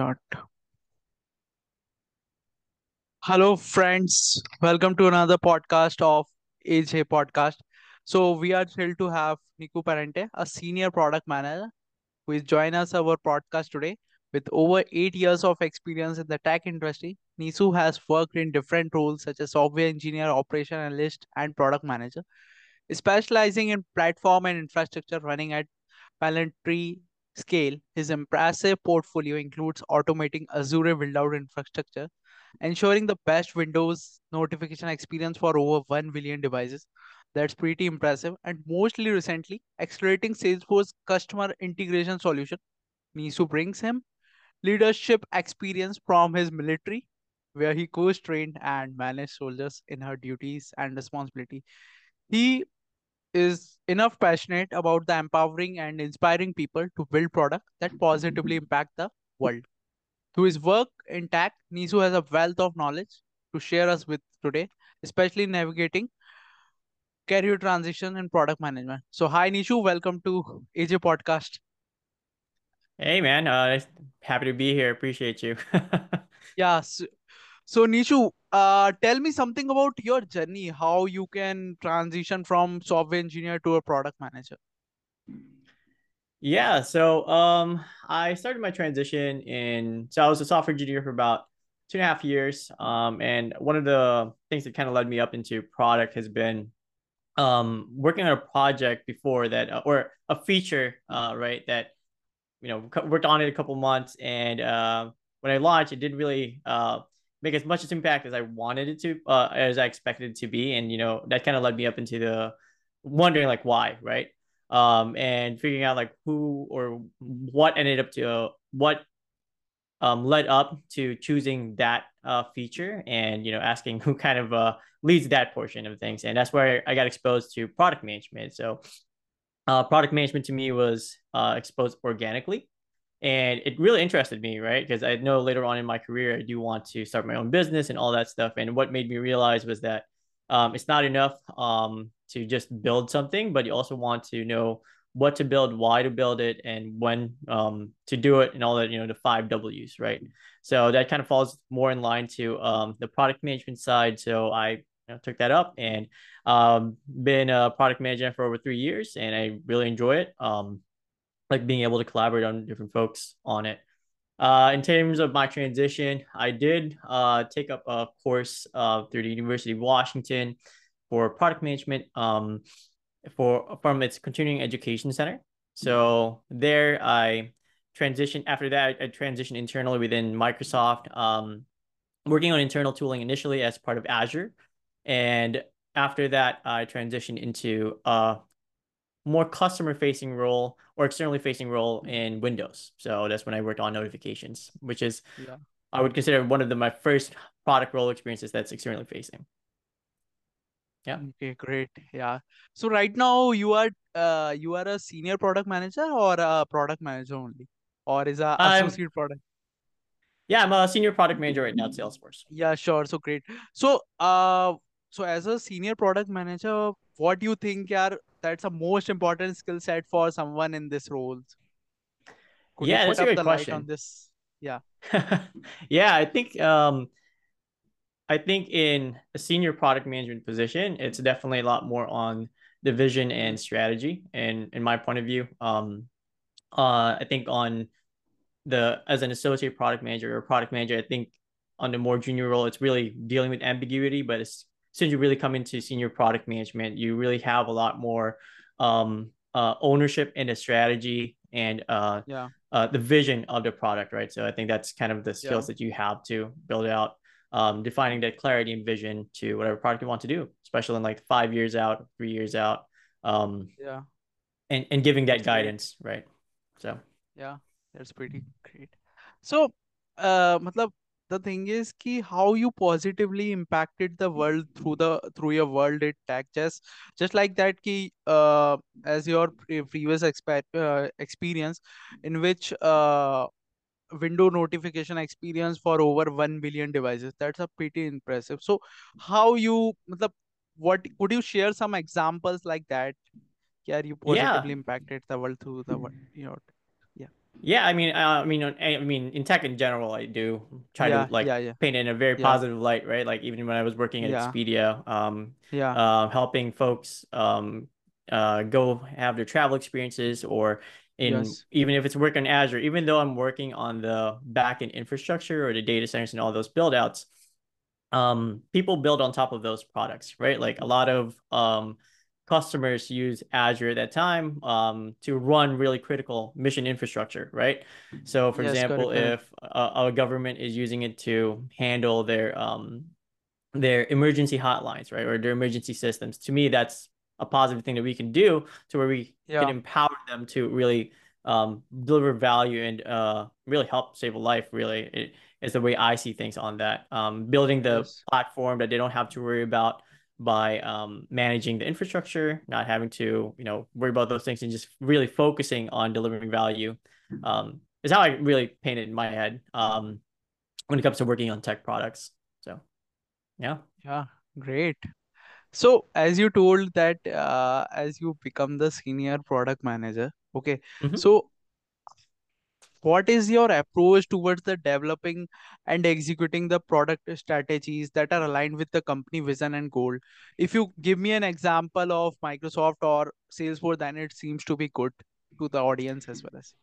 start. Hello, friends. Welcome to another podcast of AJ Podcast. So we are thrilled to have Nicu Parente, a senior product manager, who is joining us our podcast today. With over eight years of experience in the tech industry, Nisu has worked in different roles such as software engineer, operation analyst, and product manager, specializing in platform and infrastructure running at planetary scale. His impressive portfolio includes automating Azure build-out infrastructure, ensuring the best Windows notification experience for over 1 billion devices. That's pretty impressive. And mostly recently, accelerating Salesforce customer integration solution. Nisu brings him leadership experience from his military, where he coach trained and managed soldiers in her duties and responsibility. He is enough passionate about the empowering and inspiring people to build products that positively impact the world. Through his work in tech, Nisu has a wealth of knowledge to share us with today, especially navigating career transition and product management. So, hi Nishu, welcome to AJ Podcast. Hey man, uh, happy to be here. Appreciate you. yeah. So, so Nishu, uh, tell me something about your journey. How you can transition from software engineer to a product manager. Yeah, so um, I started my transition in. So I was a software engineer for about two and a half years. Um, and one of the things that kind of led me up into product has been um working on a project before that, uh, or a feature, uh, right? That you know worked on it a couple months, and uh, when I launched, it didn't really uh make as much impact as I wanted it to, uh, as I expected it to be, and you know that kind of led me up into the wondering like why, right? um, and figuring out like who or what ended up to uh, what um, led up to choosing that uh, feature and you know asking who kind of uh, leads that portion of things. And that's where i got exposed to product management. So uh, product management to me was uh, exposed organically and it really interested me right because i know later on in my career i do want to start my own business and all that stuff and what made me realize was that um, it's not enough um, to just build something, but you also want to know what to build, why to build it, and when um, to do it, and all that, you know, the five W's, right? So that kind of falls more in line to um, the product management side. So I you know, took that up and um, been a product manager for over three years, and I really enjoy it. Like being able to collaborate on different folks on it. Uh, in terms of my transition, I did uh, take up a course uh, through the University of Washington for product management um, for from its continuing education center. So there I transitioned after that I transitioned internally within Microsoft, um, working on internal tooling initially as part of Azure. And after that, I transitioned into a more customer facing role or externally facing role in Windows. So that's when I worked on notifications, which is yeah. I would consider one of the my first product role experiences that's externally facing. Yeah. Okay, great. Yeah. So right now you are uh you are a senior product manager or a product manager only? Or is a associate product? Yeah, I'm a senior product manager right now at Salesforce. Yeah, sure. So great. So uh so as a senior product manager, what do you think are that's a most important skill set for someone in this role? Could yeah, that's a good question. on this? Yeah. yeah, I think um I think in a senior product management position, it's definitely a lot more on the vision and strategy. And in my point of view, um, uh, I think on the as an associate product manager or product manager, I think on the more junior role, it's really dealing with ambiguity. But as as you really come into senior product management, you really have a lot more um, uh, ownership in the strategy and uh, yeah. uh, the vision of the product, right? So I think that's kind of the skills yeah. that you have to build out um, defining that clarity and vision to whatever product you want to do, especially in like five years out, three years out. Um, yeah. And, and giving that that's guidance, great. right? So, yeah, that's pretty great. So, uh, matlab, the thing is ki how you positively impacted the world through the through your world it tech just just like that ki uh as your previous exp- uh, experience in which uh window notification experience for over 1 billion devices. That's a pretty impressive. So how you what could you share some examples like that? Yeah you positively yeah. impacted the world through the world you know yeah I mean, uh, I mean, I mean, in tech in general, I do try Yeah, to like yeah, yeah, paint it in a very positive light, right? Like even when I was working at Expedia, um, yeah. uh, helping folks um, uh, go have their travel experiences, or in Yes, even if it's work on Azure, even though I'm working on the backend infrastructure or the data centers and all those build outs, um, people build on top of those products, right? Like a lot of um, customers use Azure at that time um, to run really critical mission infrastructure, right? So, for yes, example, if a, a government is using it to handle their um, their emergency hotlines, right, or their emergency systems, to me, that's a positive thing that we can do to where we can empower them to really um, deliver value and uh, really help save a life. Really, it is the way I see things on that. Um, building the yes, platform that they don't have to worry about by um, managing the infrastructure, not having to you know worry about those things, and just really focusing on delivering value. Um, is how I really painted in my head um, when it comes to working on tech products. So yeah. yeah. Great. So, as you told that uh, as you become the senior product manager, okay. Mhm. So, what is your approach towards the developing and executing the product strategies that are aligned with the company vision and goal? If you give me an example of Microsoft or Salesforce, then it seems to be good to the audience as well as.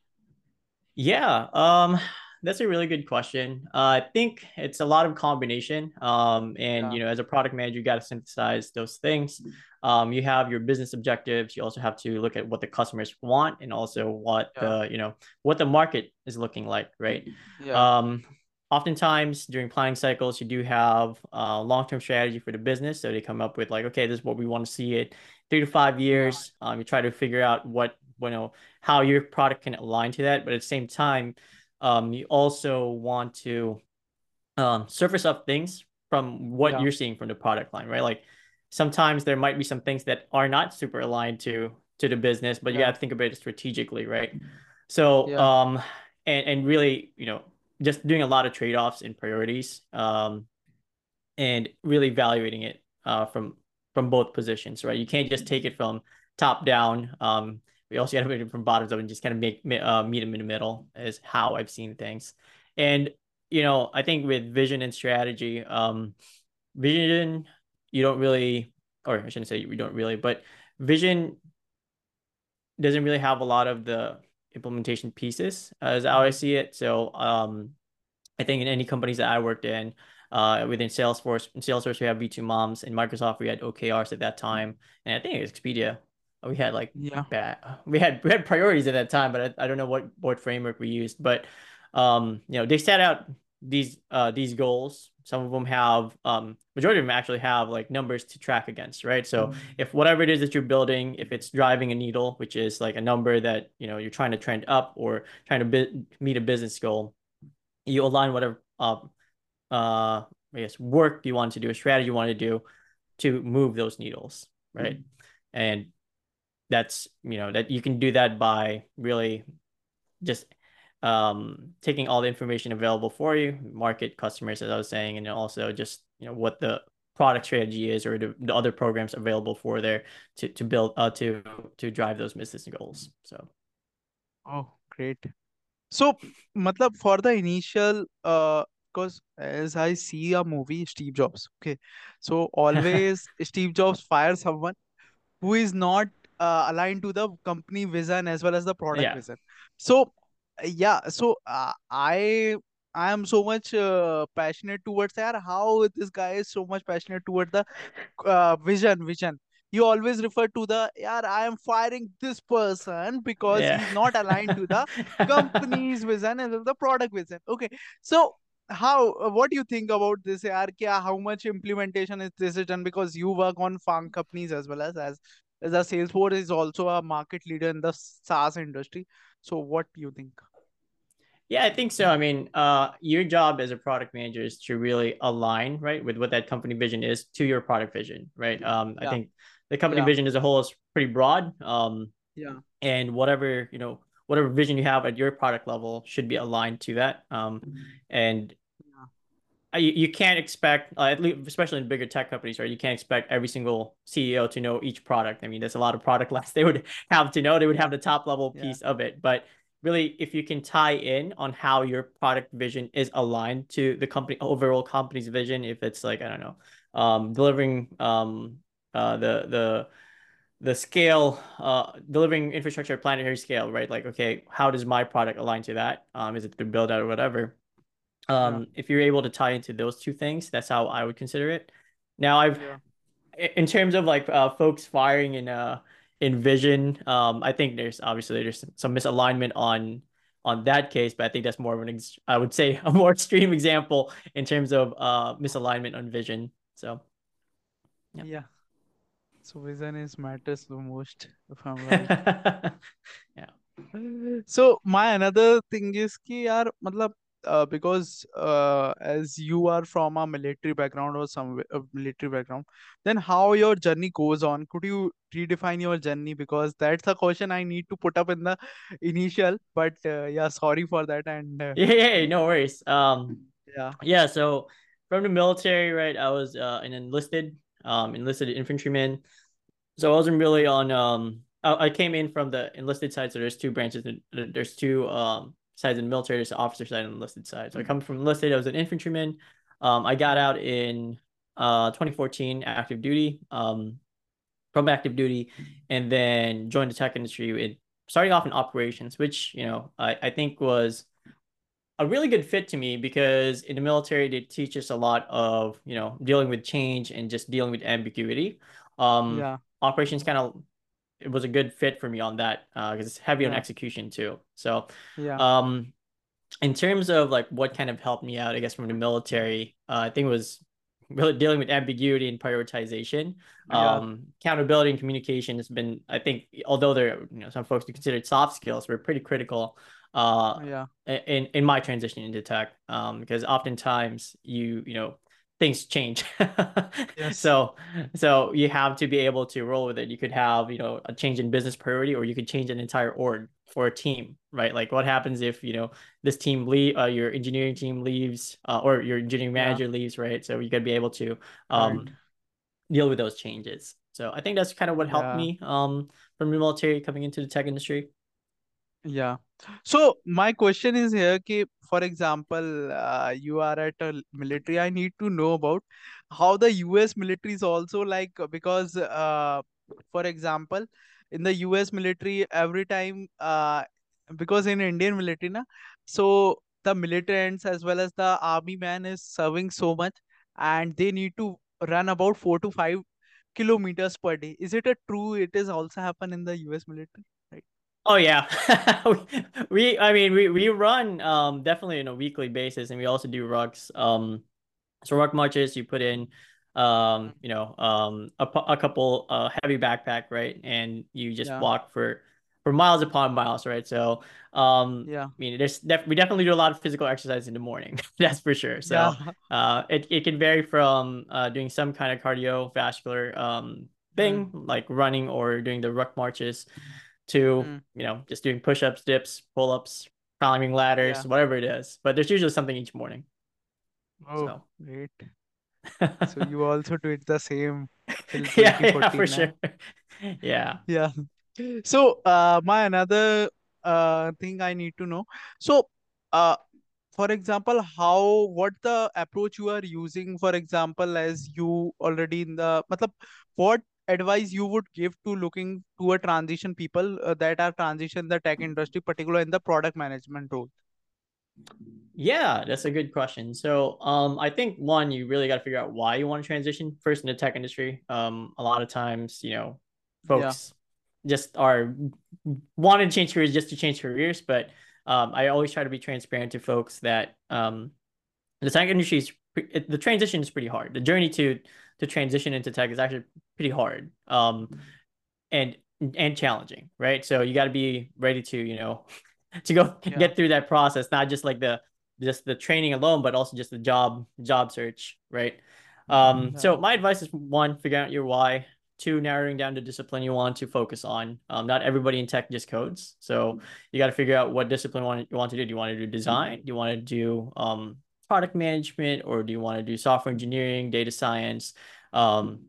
Yeah, um, that's a really good question. Uh, I think it's a lot of combination. Um, and Yeah, you know, as a product manager, you got to synthesize those things. Um, you have your business objectives. You also have to look at what the customers want and also what yeah, the you know what the market is looking like, right? yeah, Um, oftentimes during planning cycles, you do have a long-term strategy for the business. So they come up with like, okay, this is what we want to see it three to five years. Um, you try to figure out what you know how your product can align to that. But at the same time, um, you also want to um, surface up things from what yeah, you're seeing from the product line, right? Like sometimes there might be some things that are not super aligned to to the business, but you got to think about it strategically, right? So, yeah, um, and and really, you know, just doing a lot of trade-offs and priorities, um, and really evaluating it uh, from from both positions, right? You can't just take it from top down. Um, we also got to it from bottoms up and just kind of make uh, meet them in the middle is how I've seen things. And you know, I think with vision and strategy, um, vision you don't really, or I shouldn't say we don't really, but vision doesn't really have a lot of the implementation pieces as how I mhm, see it. So um, I think in any companies that I worked in, uh, within Salesforce, in Salesforce we have V2MOMs, in Microsoft we had OKRs at that time, and I think it was Expedia. We had like yeah, bad, we had we had priorities at that time, but I, I don't know what what framework we used. But um, you know, they set out these uh these goals. Some of them have um majority of them actually have like numbers to track against, right? So if whatever it is that you're building, if it's driving a needle, which is like a number that you know you're trying to trend up or trying to bi- meet a business goal, you align whatever uh, uh I guess work you want to do, a strategy you want to do to move those needles, right? And that's you know that you can do that by really just um taking all the information available for you, market customers as I was saying, and also just you know what the product strategy is or the, the other programs available for there to to build uh to to drive those business goals. So Oh, great. So, matlab for the initial, uh, because as I see a movie, Steve Jobs, okay, so always Steve Jobs fires someone who is not uh, aligned to the company vision as well as the product yeah. vision. So, yeah, so uh, I I am so much uh, passionate towards that. How this guy is so much passionate toward the uh, vision, vision. You always refer to the, yeah, I am firing this person because Yeah. he's not aligned to the company's vision and the product vision. Okay, so how, uh, what do you think about this? Yaar, kya, how much implementation is this is done? Because you work on FAANG companies as well as as as a Salesforce is also a market leader in the SaaS industry. So what do you think? Yeah, I think so. I mean, uh, your job as a product manager is to really align, right, with what that company vision is to your product vision, right? Um, I think the company yeah, vision as a whole is pretty broad. Um, yeah, and whatever, you know, whatever vision you have at your product level should be aligned to that. Um, and yeah, you, you can't expect, uh, at least, especially in bigger tech companies, right? You can't expect every single CEO to know each product. I mean, there's a lot of product lines they would have to know. They would have the top level yeah, piece of it, but really if you can tie in on how your product vision is aligned to the company overall company's vision if it's like i don't know um delivering um uh the the the scale uh delivering infrastructure at planetary scale right like okay how does my product align to that um is it to build out or whatever um Yeah. if you're able to tie into those two things that's how i would consider it now i've Yeah. in terms of like uh, folks firing in uh in vision, um, I think there's obviously there's some misalignment on on that case, but I think that's more of an ex- I would say a more extreme example in terms of uh misalignment on vision. So yeah. Yeah. So vision is matters the most, if I'm right. yeah. So my another thing is कि यार मतलब uh, because uh, as you are from a military background or some a military background, then how your journey goes on? Could you redefine your journey? Because that's a question I need to put up in the initial. But uh, yeah, sorry for that. And uh, Yeah, yeah, no worries. Um, yeah, yeah. So from the military, right? I was uh, an enlisted, um, enlisted infantryman. So I wasn't really on. Um, I, I came in from the enlisted side. So there's two branches. There's two um sides in the military. There's the officer side and enlisted side. So I come from enlisted. I was an infantryman. Um, I got out in uh 2014 active duty. Um, from active duty, and then joined the tech industry with starting off in operations, which you know I I think was a really good fit to me because in the military they teach us a lot of you know dealing with change and just dealing with ambiguity um yeah, operations kind of it was a good fit for me on that uh because it's heavy on execution too. So yeah, um in terms of like what kind of helped me out i guess from the military uh, i think it was really dealing with ambiguity and prioritization. Yeah, um accountability and communication has been i think although there you know some folks consider soft skills were pretty critical uh yeah. in in my transition into tech um because oftentimes you you know things change Yes. so so you have to be able to roll with it you could have you know a change in business priority or you could change an entire org for a team right like what happens if you know this team leave uh, your engineering team leaves uh, or your engineering Yeah. manager leaves right so you got to be able to Right. um deal with those changes so i think that's kind of what helped Yeah. me um from the military coming into the tech industry Yeah. So my question is here, कि, for example, uh, you are at a military. I need to know about how the US military is also like because, uh, for example, in the US military, every time, uh, because in Indian military, na, so the military ends as well as the army man is serving so much, and they need to run about four to five kilometers per day. Is it a true? It is also happen in the US military? Oh yeah. we I mean we we run um definitely on a weekly basis and we also do rucks. Um so ruck marches you put in um you know um a, a couple uh heavy backpack, right? And you just Yeah. walk for for miles upon miles, right? So um Yeah. I mean there's def we definitely do a lot of physical exercise in the morning. That's for sure. Yeah. So uh it, it can vary from uh doing some kind of cardiovascular um thing Mm, like running or doing the ruck marches to mm, you know just doing push-ups dips pull-ups climbing ladders yeah. whatever it is but there's usually something each morning Oh, so great. So you also do it the same yeah yeah for now. sure yeah Yeah. So, uh, my another uh thing I need to know. So, uh, for example, how what the approach you are using, for example, as you already in the, matlab, what advice you would give to looking to a transition people uh, that are transition the tech industry, particularly in the product management role? yeah that's a good question so um i think one you really got to figure out why you want to transition first in the tech industry um a lot of times you know Yeah. folks just are want to change careers just to change careers but um i always try to be transparent to folks that um the tech industry is the transition is pretty hard. The journey to to transition into tech is actually pretty hard, um, and and challenging, right? So you got to be ready to you know to go Yeah. get through that process, not just like the just the training alone, but also just the job job search, right? Um, so my advice is one, figure out your why. Two, narrowing down the discipline you want to focus on. Um, not everybody in tech just codes, so you got to figure out what discipline you want, you want to do. Do you want to do design? Do you want to do um, product management, or do you want to do software engineering, data science, um,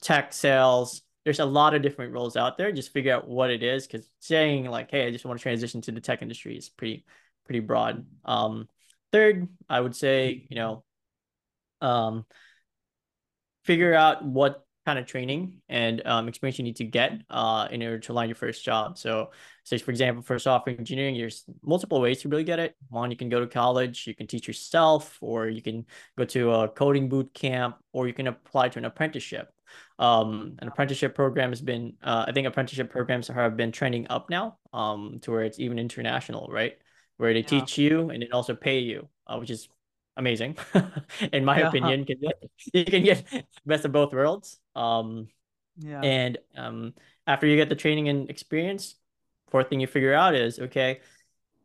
tech sales? there's a lot of different roles out there. Just figure out what it is because saying like, hey, I just want to transition to the tech industry is pretty pretty broad. Um, third, I would say, you know, um, figure out what kind of training and um, experience you need to get uh, in order to land your first job. So, say for example, for software engineering, there's multiple ways to really get it. One, you can go to college, you can teach yourself, or you can go to a coding boot camp, or you can apply to an apprenticeship. Um, an apprenticeship program has been, uh, I think apprenticeship programs have been trending up now um, to where it's even international, right? Where they yeah. teach you and then also pay you, uh, which is amazing in my yeah. opinion. You can get best of both worlds. Um yeah. and um after you get the training and experience fourth thing you figure out is okay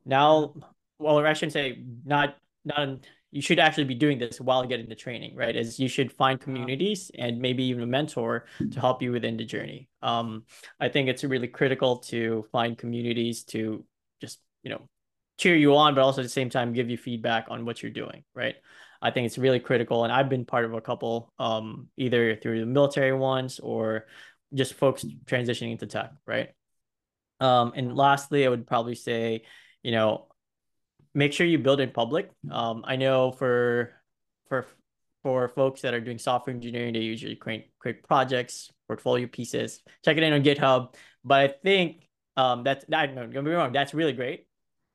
now well i shouldn't say not not you should actually be doing this while getting the training right? Is you should find communities and maybe even a mentor to help you within the journey. Um i think it's really critical to find communities to just you know cheer you on, but also at the same time give you feedback on what you're doing, right? I think it's really critical. And I've been part of a couple, um, either through the military ones or just folks transitioning into tech, right? Um, and lastly, I would probably say, you know, make sure you build in public. Um, I know for for for folks that are doing software engineering, they usually create create projects, portfolio pieces, check it in on GitHub. But I think um, that's I don't get me wrong, that's really great.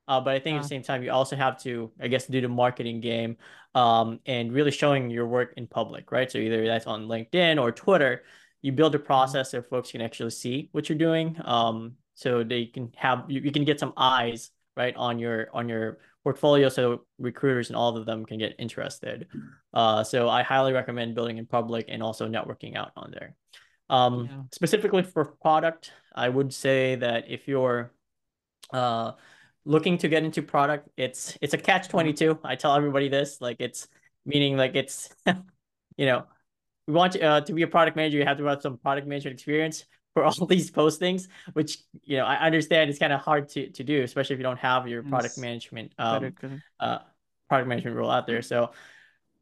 Uh, but I think at the same time, you also have to, I guess, do the marketing game um, and really showing your work in public, right? So either that's on LinkedIn or Twitter, you build a mm-hmm. process so folks can actually see what you're doing. Um, so they can have you, you can get some eyes right on your on your portfolio so recruiters and all of them can get interested uh, so i highly recommend building in public and also networking out on there um, yeah. specifically for product i would say that if you're uh, looking to get into product, it's it's a catch twenty two. I tell everybody this, like it's meaning like it's, you know, we want uh, to be a product manager, you have to have some product management experience for all these postings, which you know I understand is kind of hard to to do, especially if you don't have your product yes. management um uh product management role out there. So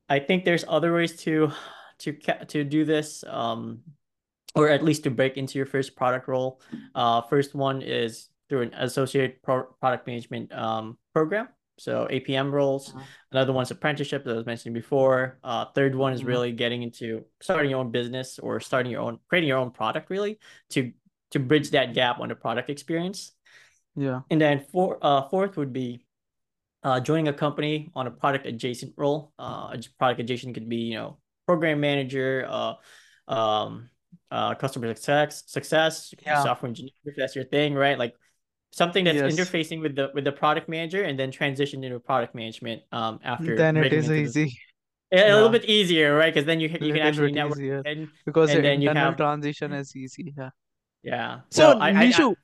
I think there's other ways to to to do this. Um, or at least to break into your first product role. Uh, first one is through an associate pro- product management um, program. So APM roles. Uh-huh. Another one's apprenticeship that I was mentioning before. Uh, third one is mm-hmm. really getting into starting your own business or starting your own, creating your own product really to to bridge that gap on the product experience. Yeah. And then four, uh, fourth would be uh, joining a company on a product adjacent role. Uh, product adjacent could be you know program manager, uh, um, uh, customer success, success, yeah. software engineer. If that's your thing, right? Like something that's yes. interfacing with the with the product manager and then transition into product management um after then it is easy. The, a little bit easier right? Because then you you can actually network because and then you have transition is easy yeah. Yeah. So, so I, Nishu, I,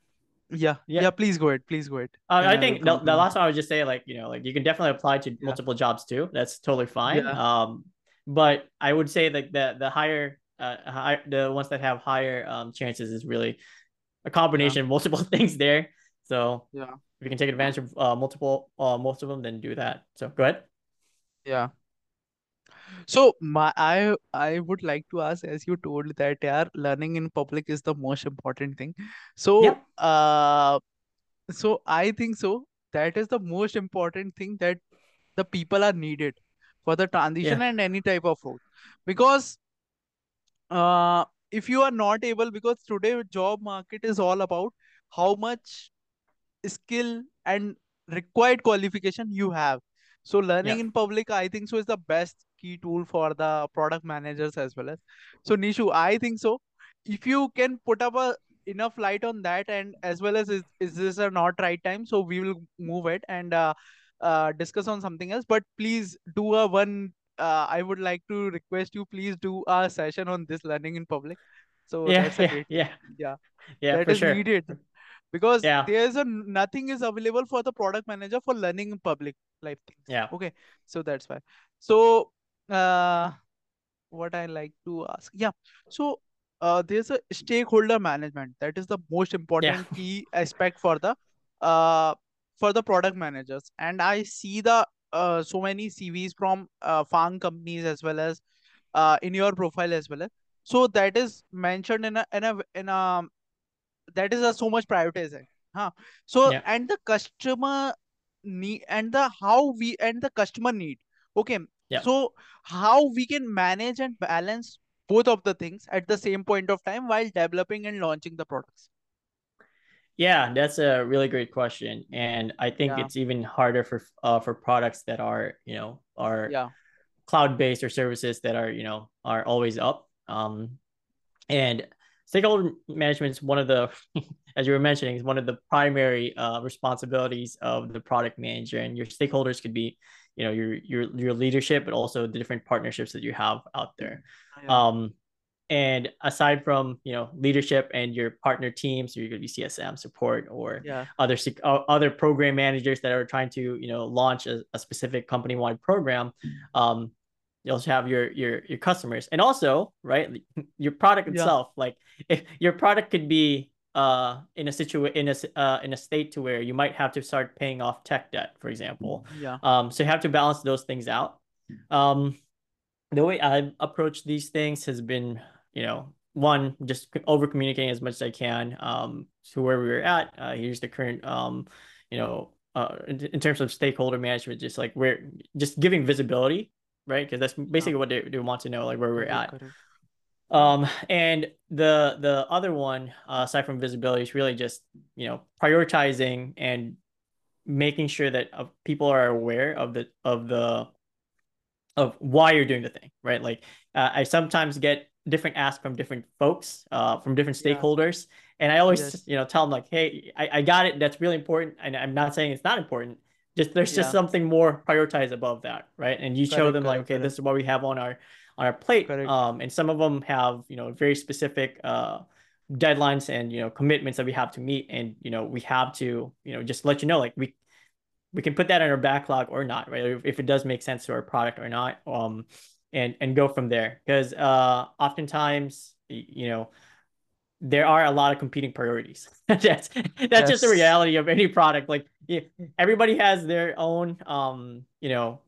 yeah, yeah. yeah please go ahead please go ahead uh, i think the, the last one i would just say like you know like you can definitely apply to yeah. multiple jobs too. That's totally fine yeah. um but i would say that the the higher uh high, the ones that have higher um chances is really a combination of multiple things there so yeah, if you can take advantage of uh, multiple, uh, most of them, then do that. So go ahead. Yeah. So my I I would like to ask, as you told that yeah, learning in public is the most important thing. So yeah. uh, so I think so. That is the most important thing that the people are needed for the transition yeah. and any type of role, because uh, if you are not able, because today job market is all about how much skill and required qualification you have. So learning yeah. in public i think so is the best key tool for the product managers as well as. So nishu i think so. If you can put up a enough light on that and as well as is, is this a not right time? So we will move it and uh, uh, discuss on something else. But please do a one uh, i would like to request you please do a session on this learning in public. So yeah yeah, yeah. yeah. Yeah that is sure. needed because yeah. there's a nothing is available for the product manager for learning public life things. Yeah. Okay so that's why. So uh what i like to ask yeah. So uh there's a stakeholder management that is the most important yeah. key aspect for the uh for the product managers. And i see the uh so many cvs from uh FAANG companies as well as uh in your profile as well. As so that is mentioned in a in a in a that is a so much prioritizing huh so Yeah. and the customer need and the how we and the customer need okay Yeah. so how we can manage and balance both of the things at the same point of time while developing and launching the products Yeah, that's a really great question, and I think yeah it's even harder for uh for products that are you know are yeah cloud based or services that are you know are always up. Um, and stakeholder management is one of the, as you were mentioning, is one of the primary uh, responsibilities of the product manager. And your stakeholders could be, you know, your your your leadership, but also the different partnerships that you have out there. Um, and aside from you know leadership and your partner teams, you're going to be CSM support or yeah other other program managers that are trying to you know launch a, a specific company wide program. Um, you also have your your your customers. And also right your product yeah. itself like if your product could be uh in a situation in a uh, in a state to where you might have to start paying off tech debt for example. Yeah. Um so you have to balance those things out. Um the way i've approached these things has been you know one just over communicating as much as i can um to where we are at. Uh, here's the current um you know uh in, in terms of stakeholder management just like where just giving visibility right? Because that's basically yeah what they, they want to know, like where we're at. Um, and the the other one, uh, aside from visibility, is really just you know prioritizing and making sure that uh, people are aware of the of the of why you're doing the thing, right? Like uh, I sometimes get different asks from different folks, uh, from different yeah stakeholders, and I always yes you know tell them like, hey, I, I got it. That's really important, and I'm not saying it's not important. Just there's just something more prioritized above that, right? And you show correct them like, correct okay, this is what we have on our on our plate. Um, and some of them have you know very specific uh deadlines and you know commitments that we have to meet, and you know we have to you know just let you know like we we can put that in our backlog or not, right? If, if it does make sense to our product or not, um, and and go from there. Because uh, oftentimes, you know, there are a lot of competing priorities. that's that's yes. just the reality of any product. Like yeah, everybody has their own, um, you know,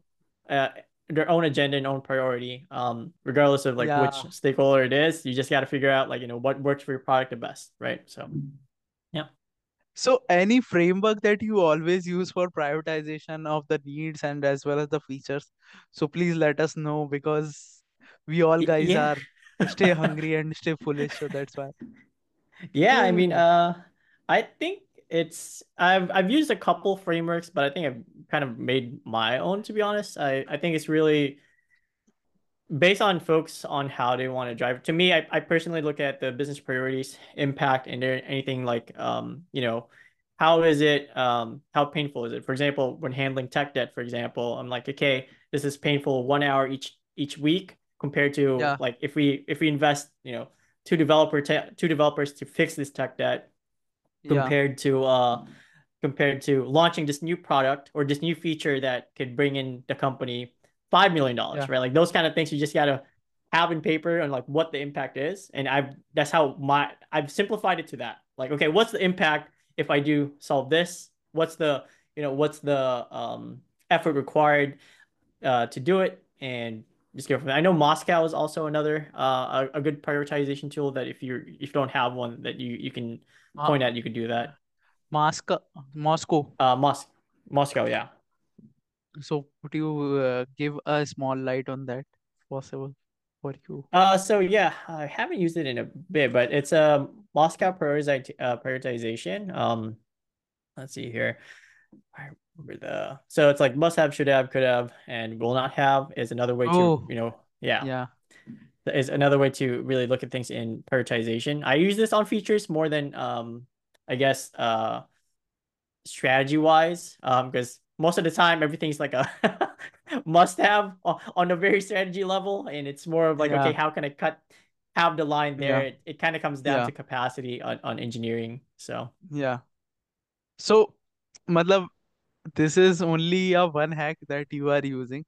uh, their own agenda and own priority. Um, regardless of like yeah. which stakeholder it is, you just got to figure out like you know what works for your product the best, right? So, yeah. So any framework that you always use for prioritization of the needs and as well as the features. So please let us know because we all guys yeah. are stay hungry and stay foolish. So that's why. Yeah, I mean, uh, I think it's I've I've used a couple frameworks, but I think I've kind of made my own. To be honest, I I think it's really based on folks on how they want to drive. To me, I, I personally look at the business priorities, impact, and there anything like um, you know, how is it um how painful is it? For example, when handling tech debt, for example, I'm like, okay, this is painful one hour each each week compared to yeah. like if we if we invest, you know, two developer te- two developers to fix this tech debt compared yeah. to uh compared to launching this new product or this new feature that could bring in the company five million dollars, yeah. right? Like those kind of things you just gotta have in paper and like what the impact is. And I've that's how my I've simplified it to that. Like, okay, what's the impact if I do solve this? What's the you know what's the um effort required uh to do it and just go from there. I know MoSCoW is also another uh a, a good prioritization tool that if you're if you don't have one that you you can point uh, at you could do that. MoSCoW MoSCoW. Uh Mos- MoSCoW, yeah. So would you uh, give a small light on that possible for you? Uh, so yeah, I haven't used it in a bit, but it's a MoSCoW prioritiz- uh, prioritization. Um, let's see here. Remember the so it's like must have, should have, could have, and will not have is another way Oh, to you know yeah yeah. is another way to really look at things in prioritization. I use this on features more than um I guess uh strategy wise um because most of the time everything's like a must have on a very strategy level and it's more of like Yeah. okay how can i cut have the line there Yeah. it, it kind of comes down Yeah. to capacity on, on engineering so Yeah. So, matlab, this is only a one hack that you are using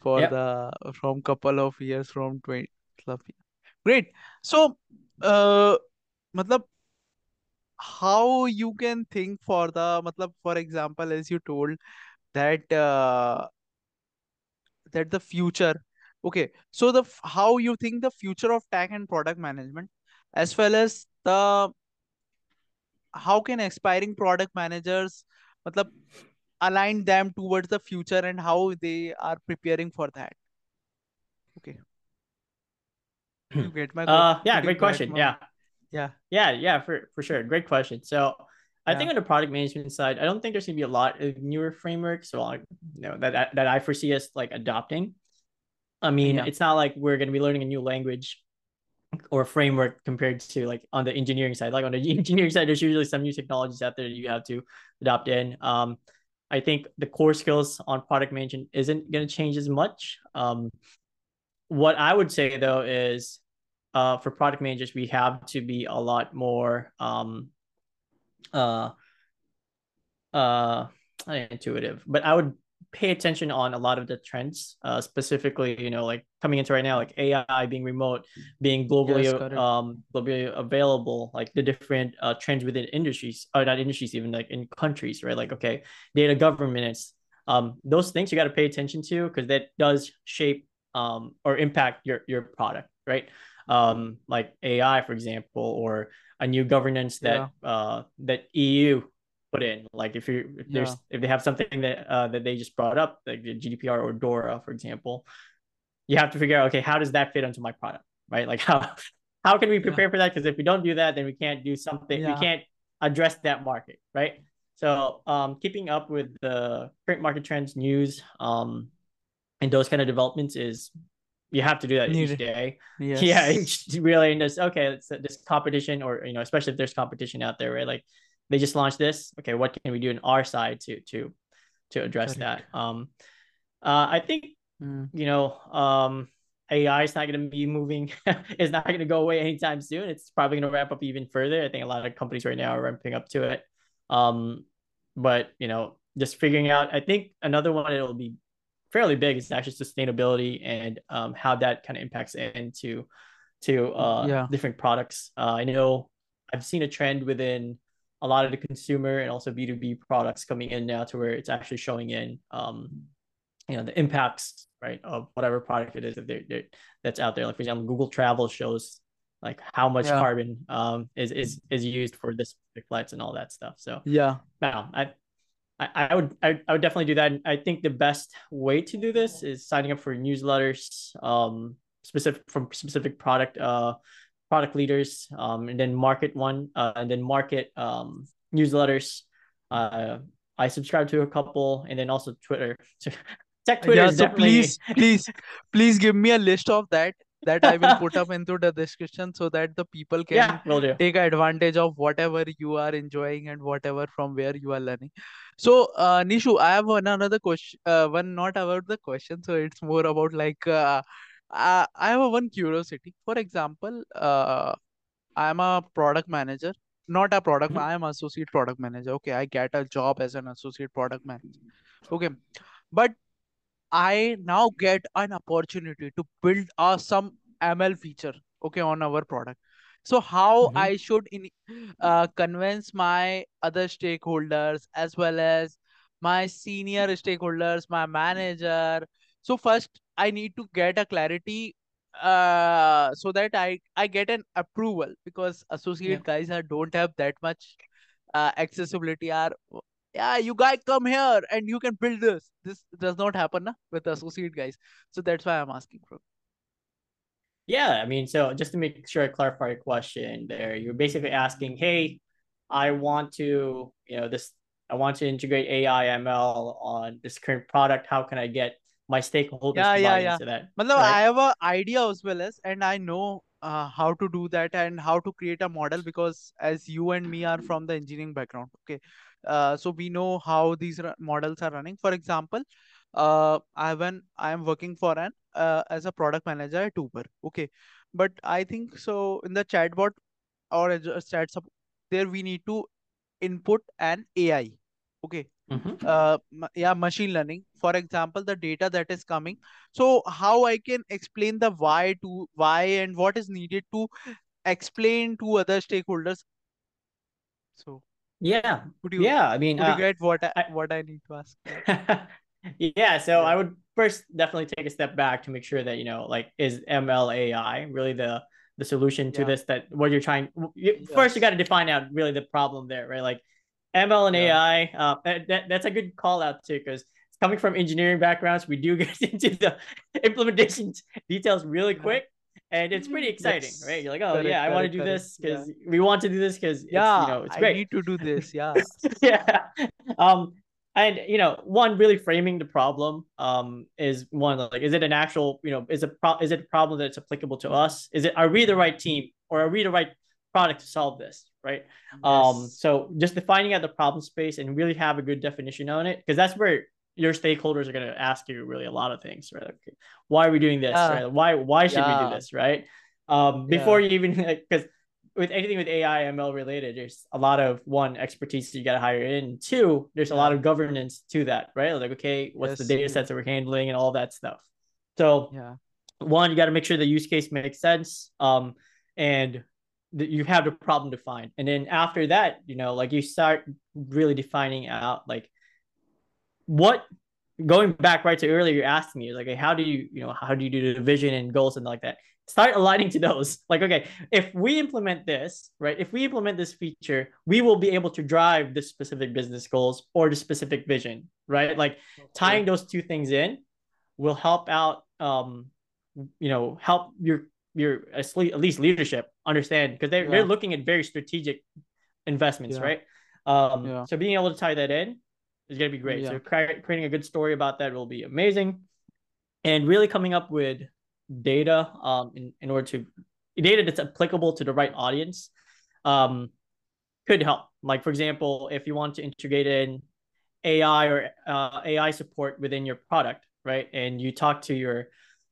for yep the from couple of years from 20 matlab, Great. So, uh, matlab, how you can think for the matlab, for example, as you told that uh, that the future Okay, so the how you think the future of tech and product management, as well as the how can aspiring product managers, matlab, align them towards the future and how they are preparing for that. Okay, you get my uh, yeah, great question. Yeah, yeah yeah, yeah, for for sure. Great question. So I think on the product management side, I don't think there's gonna be a lot of newer frameworks, so like you know that that, that I foresee us like adopting. I mean, yeah it's not like we're gonna be learning a new language or framework compared to like on the engineering side. Like on the engineering side, there's usually some new technologies out there that you have to adopt in. Um, I think the core skills on product management isn't going to change as much. Um, what I would say though is uh, for product managers, we have to be a lot more um, uh, uh, intuitive, but I would pay attention on a lot of the trends, uh, specifically, you know, like coming into right now, like AI being remote, being globally, yes um, globally available, like the different uh, trends within industries, or not industries, even like in countries, right? Like, okay, data governance, um, those things you got to pay attention to because that does shape um, or impact your your product, right? Um, like AI, for example, or a new governance yeah that uh, that EU put in. Like if you if there's yeah if they have something that uh, that they just brought up, like the GDPR or DORA, for example, you have to figure out okay, how does that fit onto my product, right? Like how how can we yeah prepare for that? Because if we don't do that, then we can't do something. We can't address that market, right? So um, keeping up with the current market trends, news, um, and those kind of developments is you have to do that each day. Yeah, yes really. And this okay, it's this competition, or you know, especially if there's competition out there, right? Like they just launched this. Okay, what can we do on our side to to to address that? Um, uh, I think mm. you know, um, AI is not going to be moving. it's not going to go away anytime soon. It's probably going to ramp up even further. I think a lot of companies right now are ramping up to it. Um, but you know, just figuring out. I think another one it'll be fairly big is actually sustainability and um, how that kind of impacts into to uh, yeah different products. Uh, I know I've seen a trend within a lot of the consumer and also B2B products coming in now to where it's actually showing in um, you know the impacts right of whatever product it is that they're, they're, that's out there. Like for example, Google Travel shows like how much yeah carbon um, is is is used for this flights and all that stuff. So yeah now I I, I would I, I would definitely do that. And I think the best way to do this is signing up for newsletters, um, specific from specific product uh product leaders, um, and then market one, uh, and then market um newsletters. Uh, I subscribe to a couple, and then also Twitter. Tech Twitter Yeah, so definitely please, please, please give me a list of that that I will put up into the description so that the people yeah, can will take advantage of whatever you are enjoying and whatever from where you are learning. So, uh, Nishu, I have one another question. Uh, one not about the question, so it's more about like uh, uh, I have one curiosity. For example, uh, I am a product manager, not a product. I am associate product manager. Okay, I get a job as an associate product manager. Okay, but I now get an opportunity to build a some ML feature, okay, on our product. So how Mhm. I should in, uh, convince my other stakeholders as well as my senior stakeholders, my manager. So first I need to get a clarity uh so that I I get an approval because Yeah. associate guys are don't have that much uh, accessibility are yeah you guys come here and you can build this this does not happen na, with associate guys so that's why i'm asking for Yeah, I mean, so just to make sure I clarify your question there, you're basically asking, hey, I want to, you know, this, I want to integrate AI ML on this current product. How can I get my stakeholders yeah to yeah buy yeah into that? Matlab, Right. i have an idea as well as and i know uh, how to do that and how to create a model because as you and me are from the engineering background okay uh, so we know how these models are running for example uh, i when i am working for an uh, as a product manager at uber okay but i think so in the chatbot or as a chat support, there we need to input an AI. Okay. Mm-hmm. Uh, yeah, machine learning. For example, the data that is coming. So how I can explain the why to why and what is needed to explain to other stakeholders. So Yeah. could you Yeah. I mean, could you uh, get what I, I, what I need to ask? Yeah. Yeah, so I would first definitely take a step back to make sure that you know, like, is MLAI really the the solution to Yeah. this? That what you're trying. You, First, you got to define out really the problem there, right? Like, ML and Yeah. AI. Uh, that, that's a good call out too, because coming from engineering backgrounds, we do get into the implementation details really Yeah. quick. And it's pretty exciting, Yes. right? You're like, oh Correct, yeah, I want to do correct. this Yeah. because we want to do this because Yeah, it's you know it's I great. need to do this. Yeah. yeah. Um, and you know, one really framing the problem um is one like, is it an actual you know is it pro- is it a problem that's applicable to us? Is it are we the right team or are we the right product to solve this? Right. Um, Yes. so just defining out the problem space and really have a good definition on it because that's where your stakeholders are going to ask you really a lot of things, right? Like, why are we doing this? Yeah. Right? Why why should we do this? Right. Um, before you even because with anything with AI ML related, there's a lot of one expertise that you got to hire in. Two, there's a lot of governance to that, right? Like, okay, what's the data sets that we're handling and all that stuff. So Yeah. one, you got to make sure the use case makes sense. Um, and that you have the problem defined. And then after that, you know, like you start really defining out like what going back right to earlier, you asked me, like, how do you, you know, how do you do the vision and goals and like that? Start aligning to those. Like, okay, if we implement this, right? If we implement this feature, we will be able to drive the specific business goals or the specific vision, right? Like tying those two things in will help out um you know help your your at least leadership understand because they're, Yeah. they're looking at very strategic investments Yeah. right um Yeah. so being able to tie that in is going to be great so creating a good story about that will be amazing and really coming up with data um in, in order to data that's applicable to the right audience um could help like for example if you want to integrate in ai or uh, ai support within your product right and you talk to your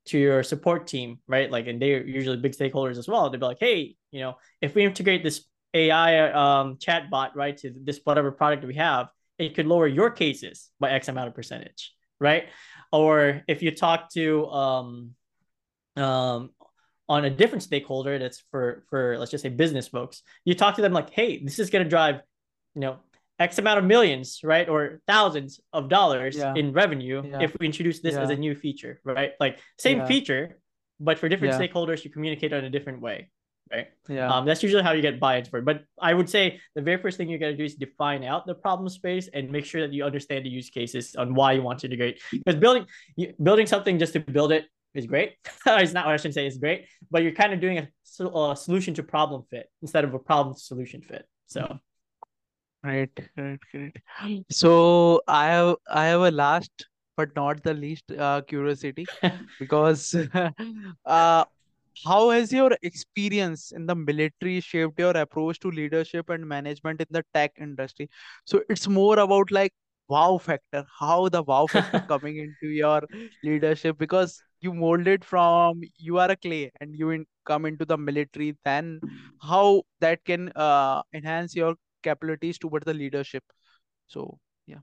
to your support team right? Like and they're usually big stakeholders as well. They'll be like hey you know if we integrate this ai um, chat bot right to this whatever product we have it could lower your cases by x amount of percentage right? Or if you talk to um um on a different stakeholder that's for for let's just say business folks you talk to them like hey this is going to drive you know x amount of millions right or thousands of dollars Yeah. in revenue Yeah. if we introduce this as a new feature right like same Yeah. feature but for different Yeah. stakeholders you communicate on a different way right Yeah. um, that's usually how you get buy-ins for it. But I would say the very first thing you got to do is define out the problem space and make sure that you understand the use cases on why you want to integrate. Because building building something just to build it is great. it's not what I shouldn't say is great, but you're kind of doing a, a solution to problem fit instead of a problem to solution fit. So Right, right, right. So I have I have a last but not the least uh, curiosity because uh, how has your experience in the military shaped your approach to leadership and management in the tech industry? So it's more about like wow factor, how the wow factor coming into your leadership because you molded from you are a clay and you in, come into the military, then how that can uh, enhance your capabilities towards the leadership. So yeah,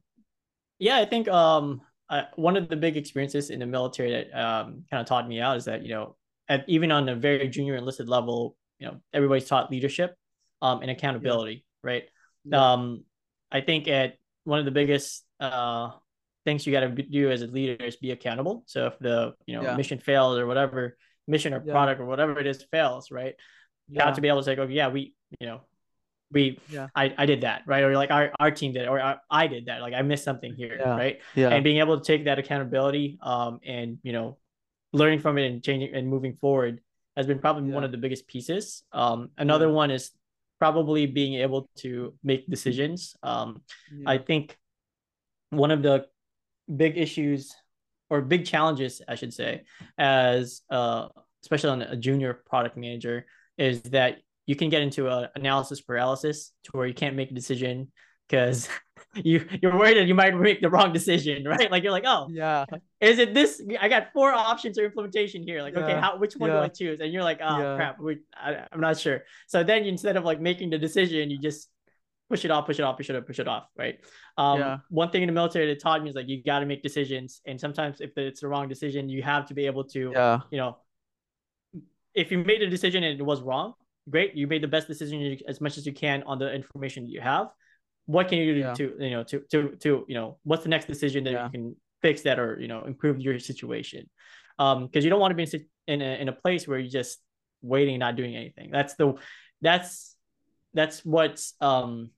yeah, I think um uh, one of the big experiences in the military that um kind of taught me out is that you know at even on a very junior enlisted level, you know everybody's taught leadership um and accountability, right? yeah, Um, I think at one of the biggest uh things you got to do as a leader is be accountable. So if the you know yeah, mission fails or whatever mission or yeah, product or whatever it is fails, right? You have to be able to say, oh yeah, we you know we yeah, I, I did that right? Or like our, our team did it, or I, I did that. Like i missed something here yeah, right? Yeah, and being able to take that accountability um and you know learning from it and changing and moving forward has been probably one of the biggest pieces. Um yeah, another one is probably being able to make decisions. Um i think one of the big issues or big challenges i should say as uh especially on a junior product manager is that you can get into a analysis paralysis to where you can't make a decision because you you're worried that you might make the wrong decision right? Like you're like oh yeah, is it this i got four options for implementation here. Like okay how which one do i choose? And you're like oh yeah, crap we, I, i'm not sure. So then instead of like making the decision you just push it off push it off push it off push it off right? Um yeah, one thing in the military that taught me is like you got to make decisions. And sometimes if it's the wrong decision you have to be able to yeah, you know if you made a decision and it was wrong great. You made the best decision you, as much as you can on the information that you have. What can you do yeah, to you know to to to you know what's the next decision that yeah, you can fix that or you know improve your situation? Um because you don't want to be in, in a, in a place where you're just waiting not doing anything. That's the that's that's what's um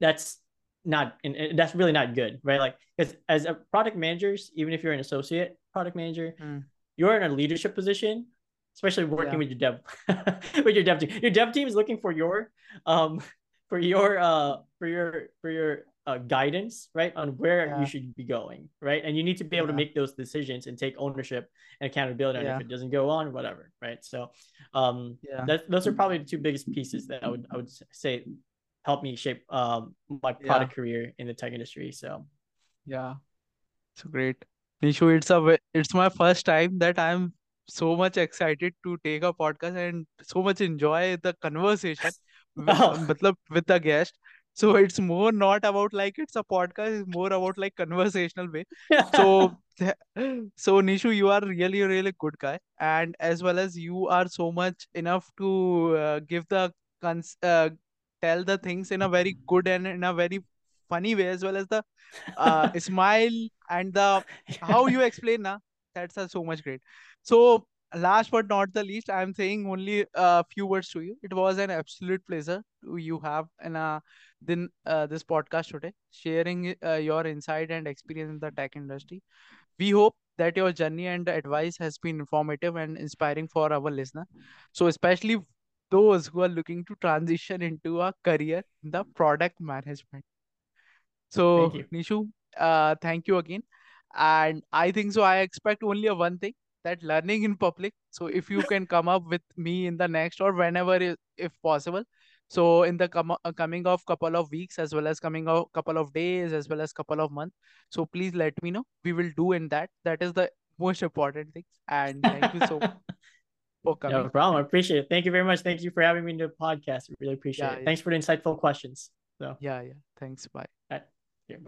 that's not and that's really not good right? Like because as a product managers even if you're an associate product manager mm. you're in a leadership position especially working yeah. with your dev with your dev team your dev team is looking for your um for your uh for your for your uh, guidance right on where yeah. you should be going right and you need to be able yeah. to make those decisions and take ownership and accountability and if it doesn't go on whatever right so um yeah that, those are probably the two biggest pieces that i would i would say help me shape um my product yeah. career in the tech industry. So yeah, it's great. Nishu, it's a it's my first time that I'm so much excited to take a podcast and so much enjoy the conversation with, oh. with the guest. So it's more not about like it's a podcast, it's more about like conversational way. so so Nishu, you are really really good guy, and as well as you are so much enough to uh, give the cons- uh, tell the things in a very good and in a very funny way as well as the uh, smile and the how you explain na that's uh, so much great. So last but not the least i'm saying only a few words to you. It was an absolute pleasure to you have in a then uh, this podcast today sharing uh, your insight and experience in the tech industry. We hope that your journey and advice has been informative and inspiring for our listener. So especially those who are looking to transition into a career in the product management. So, Nishu, uh, thank you again. And I think so. I expect only a one thing that learning in public. So, if you can come up with me in the next or whenever, if possible. So, in the com- uh, coming of couple of weeks, as well as coming of couple of days, as well as couple of months. So, please let me know. We will do in that. That is the most important thing. And thank you so much. For coming. no problem. I appreciate it. Thank you very much. Thank you for having me in the podcast. I really appreciate yeah, it. Yeah. Thanks for the insightful questions. So yeah, yeah. Thanks. Bye.